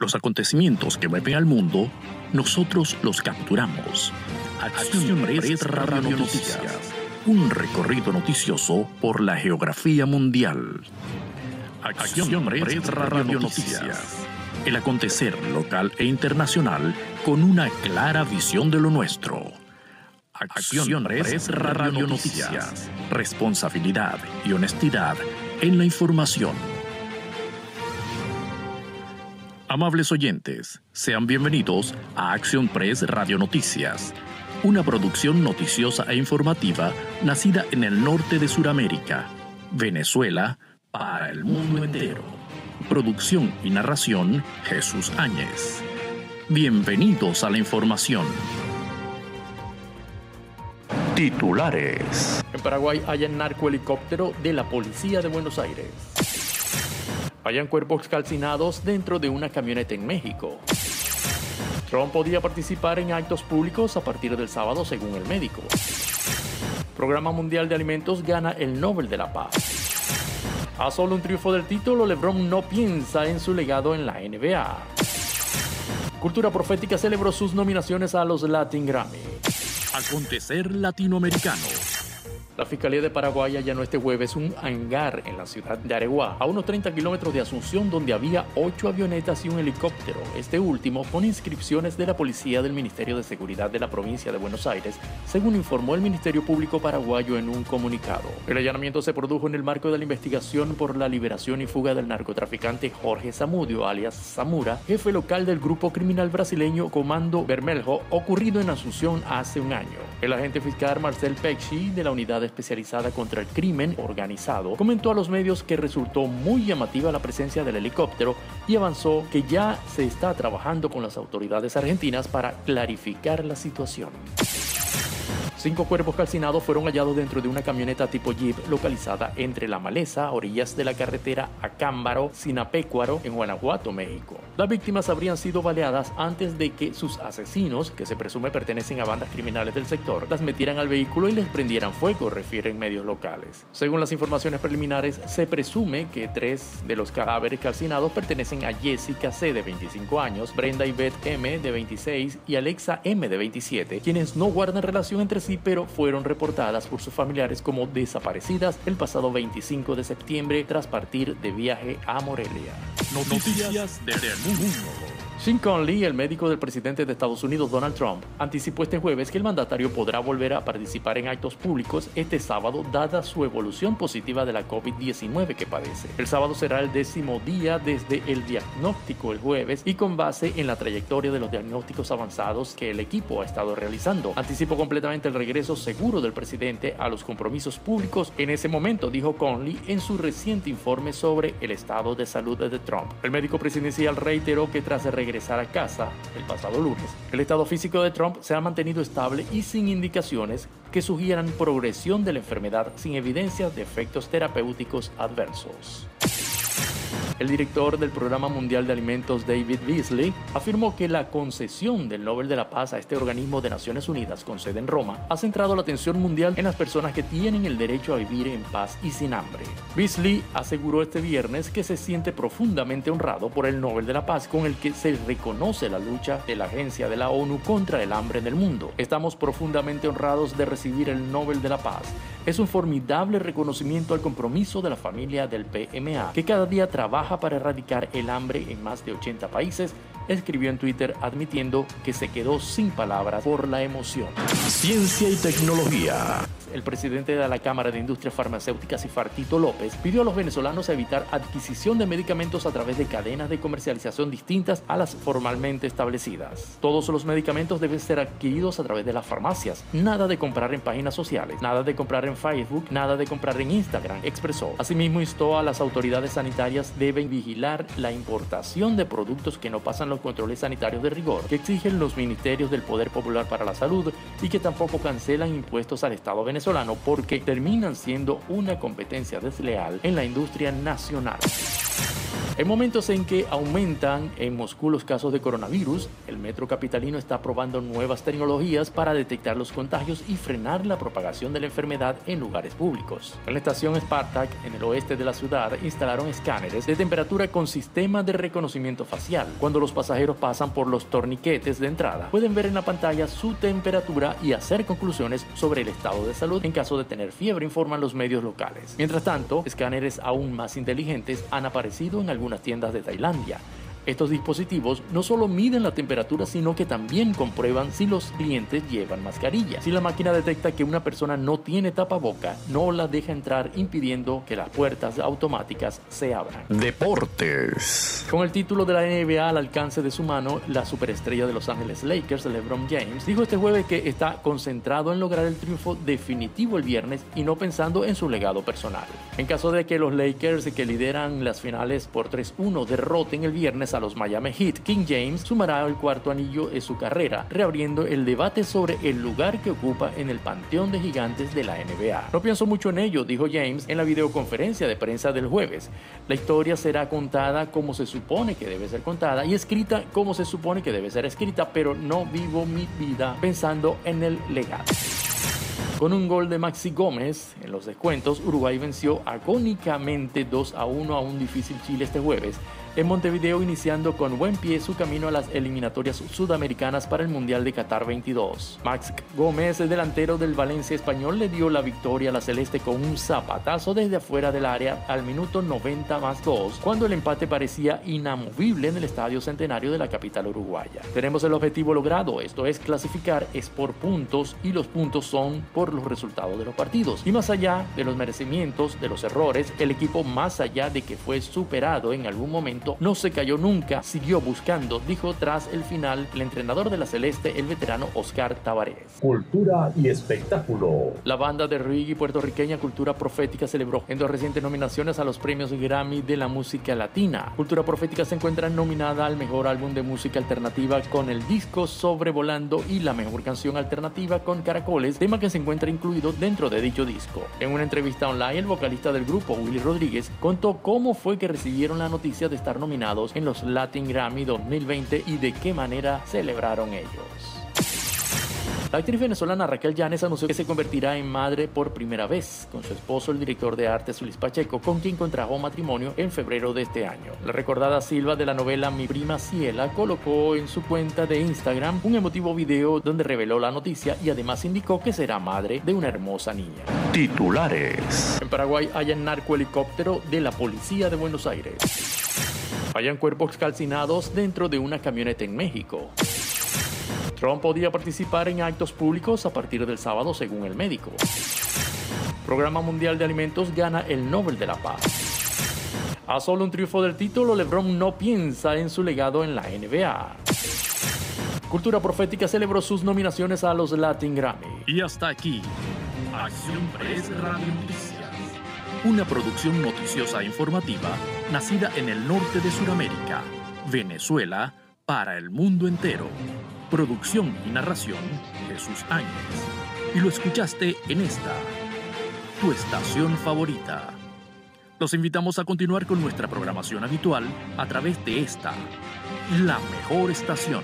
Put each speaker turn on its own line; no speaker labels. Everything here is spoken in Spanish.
Los acontecimientos que mueven al mundo, nosotros los capturamos. Acción Press Radio Noticias. Un recorrido noticioso por la geografía mundial. Acción Press Radio Noticias. El acontecer local e internacional con una clara visión de lo nuestro. Acción Press Radio Noticias. Responsabilidad y honestidad en la información. Amables oyentes, sean bienvenidos a Acción Press Radio Noticias, una producción noticiosa e informativa nacida en el norte de Sudamérica, Venezuela, para el mundo entero. Producción y narración Jesús Áñez. Bienvenidos a la información. Titulares.
En Paraguay hay un narcohelicóptero de la Policía de Buenos Aires. Hayan cuerpos calcinados dentro de una camioneta en México. Trump podía participar en actos públicos a partir del sábado según el médico. Programa Mundial de Alimentos gana el Nobel de la Paz. A solo un triunfo del título, LeBron no piensa en su legado en la NBA. Cultura Profética celebró sus nominaciones a los Latin Grammy.
Acontecer latinoamericano.
La Fiscalía de Paraguay allanó este jueves un hangar en la ciudad de Areguá, a unos 30 kilómetros de Asunción, donde había ocho avionetas y un helicóptero, este último con inscripciones de la Policía del Ministerio de Seguridad de la provincia de Buenos Aires, según informó el Ministerio Público paraguayo en un comunicado. El allanamiento se produjo en el marco de la investigación por la liberación y fuga del narcotraficante Jorge Zamudio, alias Zamura, jefe local del grupo criminal brasileño Comando Bermeljo, ocurrido en Asunción hace un año. El agente fiscal Marcel Pecci, de la unidad especializada contra el crimen organizado, comentó a los medios que resultó muy llamativa la presencia del helicóptero y avanzó que ya se está trabajando con las autoridades argentinas para clarificar la situación. Cinco cuerpos calcinados fueron hallados dentro de una camioneta tipo Jeep localizada entre La Maleza, orillas de la carretera Acámbaro, Sinapecuaro, en Guanajuato, México. Las víctimas habrían sido baleadas antes de que sus asesinos, que se presume pertenecen a bandas criminales del sector, las metieran al vehículo y les prendieran fuego, refieren medios locales. Según las informaciones preliminares, se presume que tres de los cadáveres calcinados pertenecen a Jessica C. de 25 años, Brenda Yvette M. de 26 y Alexa M. de 27, quienes no guardan relación entre sí pero fueron reportadas por sus familiares como desaparecidas el pasado 25 de septiembre tras partir de viaje a Morelia.
Noticias del mundo.
Sean Conley, el médico del presidente de Estados Unidos Donald Trump, anticipó este jueves que el mandatario podrá volver a participar en actos públicos este sábado dada su evolución positiva de la COVID-19 que padece. El sábado será el décimo día desde el diagnóstico el jueves y con base en la trayectoria de los diagnósticos avanzados que el equipo ha estado realizando. Anticipó completamente el regreso seguro del presidente a los compromisos públicos en ese momento, dijo Conley en su reciente informe sobre el estado de salud de Trump. El médico presidencial reiteró que tras el regreso regresar a casa el pasado lunes, el estado físico de Trump se ha mantenido estable y sin indicaciones que sugieran progresión de la enfermedad sin evidencias de efectos terapéuticos adversos. El director del Programa Mundial de Alimentos, David Beasley, afirmó que la concesión del Nobel de la Paz a este organismo de Naciones Unidas con sede en Roma ha centrado la atención mundial en las personas que tienen el derecho a vivir en paz y sin hambre. Beasley aseguró este viernes que se siente profundamente honrado por el Nobel de la Paz con el que se reconoce la lucha de la Agencia de la ONU contra el hambre en el mundo. Estamos profundamente honrados de recibir el Nobel de la Paz. Es un formidable reconocimiento al compromiso de la familia del PMA, que cada día trabaja para erradicar el hambre en más de 80 países, escribió en Twitter admitiendo que se quedó sin palabras por la emoción.
Ciencia y tecnología
el presidente de la Cámara de Industrias Farmacéuticas, Fartito López, pidió a los venezolanos evitar adquisición de medicamentos a través de cadenas de comercialización distintas a las formalmente establecidas. Todos los medicamentos deben ser adquiridos a través de las farmacias. Nada de comprar en páginas sociales, nada de comprar en Facebook, nada de comprar en Instagram, expresó. Asimismo, instó a las autoridades sanitarias deben vigilar la importación de productos que no pasan los controles sanitarios de rigor que exigen los ministerios del Poder Popular para la Salud y que tampoco cancelan impuestos al Estado venezolano porque terminan siendo una competencia desleal en la industria nacional. En momentos en que aumentan en Moscú los casos de coronavirus, el metro capitalino está probando nuevas tecnologías para detectar los contagios y frenar la propagación de la enfermedad en lugares públicos. En la estación Spartak, en el oeste de la ciudad, instalaron escáneres de temperatura con sistema de reconocimiento facial. Cuando los pasajeros pasan por los torniquetes de entrada, pueden ver en la pantalla su temperatura y hacer conclusiones sobre el estado de salud en caso de tener fiebre, informan los medios locales. Mientras tanto, escáneres aún más inteligentes han aparecido en algunas tiendas de Tailandia. Estos dispositivos no solo miden la temperatura, sino que también comprueban si los clientes llevan mascarilla. Si la máquina detecta que una persona no tiene tapaboca, no la deja entrar impidiendo que las puertas automáticas se abran.
Deportes.
Con el título de la NBA al alcance de su mano, la superestrella de Los Ángeles Lakers, LeBron James, dijo este jueves que está concentrado en lograr el triunfo definitivo el viernes y no pensando en su legado personal. En caso de que los Lakers, que lideran las finales por 3-1, derroten el viernes a los Miami Heat, King James sumará el cuarto anillo en su carrera, reabriendo el debate sobre el lugar que ocupa en el panteón de gigantes de la NBA. No pienso mucho en ello, dijo James en la videoconferencia de prensa del jueves. La historia será contada como se supone que debe ser contada y escrita como se supone que debe ser escrita, pero no vivo mi vida pensando en el legado. Con un gol de Maxi Gómez en los descuentos, Uruguay venció agónicamente 2 a 1 a un difícil Chile este jueves en Montevideo iniciando con buen pie su camino a las eliminatorias sudamericanas para el Mundial de Qatar 22. Max Gómez, el delantero del Valencia español, le dio la victoria a la Celeste con un zapatazo desde afuera del área al minuto 90 más 2, cuando el empate parecía inamovible en el Estadio Centenario de la capital uruguaya. Tenemos el objetivo logrado, esto es clasificar es por puntos y los puntos son por los resultados de los partidos. Y más allá de los merecimientos, de los errores, el equipo más allá de que fue superado en algún momento no se cayó nunca, siguió buscando, dijo tras el final el entrenador de la Celeste, el veterano Oscar Tavares.
Cultura y espectáculo.
La banda de reggae puertorriqueña Cultura Profética celebró en dos recientes nominaciones a los premios Grammy de la música latina. Cultura Profética se encuentra nominada al mejor álbum de música alternativa con el disco Sobrevolando y la mejor canción alternativa con Caracoles, tema que se encuentra incluido dentro de dicho disco. En una entrevista online, el vocalista del grupo, Willy Rodríguez, contó cómo fue que recibieron la noticia de estar nominados en los Latin Grammy 2020 y de qué manera celebraron ellos. La actriz venezolana Raquel Llanes anunció que se convertirá en madre por primera vez con su esposo, el director de arte Luis Pacheco, con quien contrajo matrimonio en febrero de este año. La recordada Silva de la novela Mi prima Ciela colocó en su cuenta de Instagram un emotivo video donde reveló la noticia y además indicó que será madre de una hermosa niña.
Titulares.
En Paraguay hay un narcohelicóptero de la policía de Buenos Aires. Hayan cuerpos calcinados dentro de una camioneta en México. Trump podía participar en actos públicos a partir del sábado según el médico. Programa Mundial de Alimentos gana el Nobel de la Paz. A solo un triunfo del título, LeBron no piensa en su legado en la NBA. Cultura Profética celebró sus nominaciones a los Latin Grammy.
Y hasta aquí, Acción Press Radio. Una producción noticiosa e informativa nacida en el norte de Sudamérica, Venezuela, para el mundo entero. Producción y narración, Jesús Áñez. Y lo escuchaste en esta, tu estación favorita. Los invitamos a continuar con nuestra programación habitual a través de esta, la mejor estación